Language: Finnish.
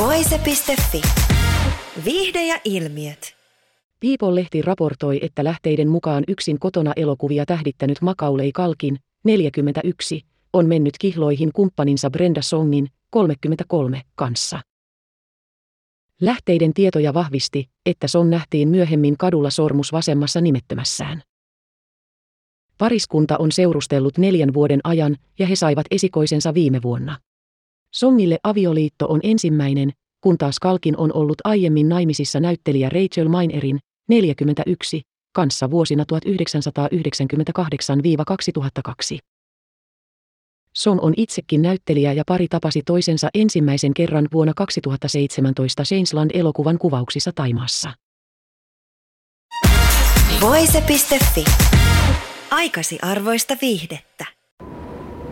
Voise.fi. Viihde ja ilmiöt. People-lehti raportoi, että lähteiden mukaan yksin kotona elokuvia tähdittänyt Makaulei Kalkin, 41, on mennyt kihloihin kumppaninsa Brenda Songin, 33, kanssa. Lähteiden tietoja vahvisti, että Song nähtiin myöhemmin kadulla sormus vasemmassa nimettömässään. Pariskunta on seurustellut neljän vuoden ajan ja he saivat esikoisensa viime vuonna. Songille avioliitto on ensimmäinen, kun taas Kalkin on ollut aiemmin naimisissa näyttelijä Rachel Minerin, 41, kanssa vuosina 1998-2002. Son on itsekin näyttelijä ja pari tapasi toisensa ensimmäisen kerran vuonna 2017 Shanesland-elokuvan kuvauksissa Taimaassa. Voise.fi. Aikasi arvoista viihdettä.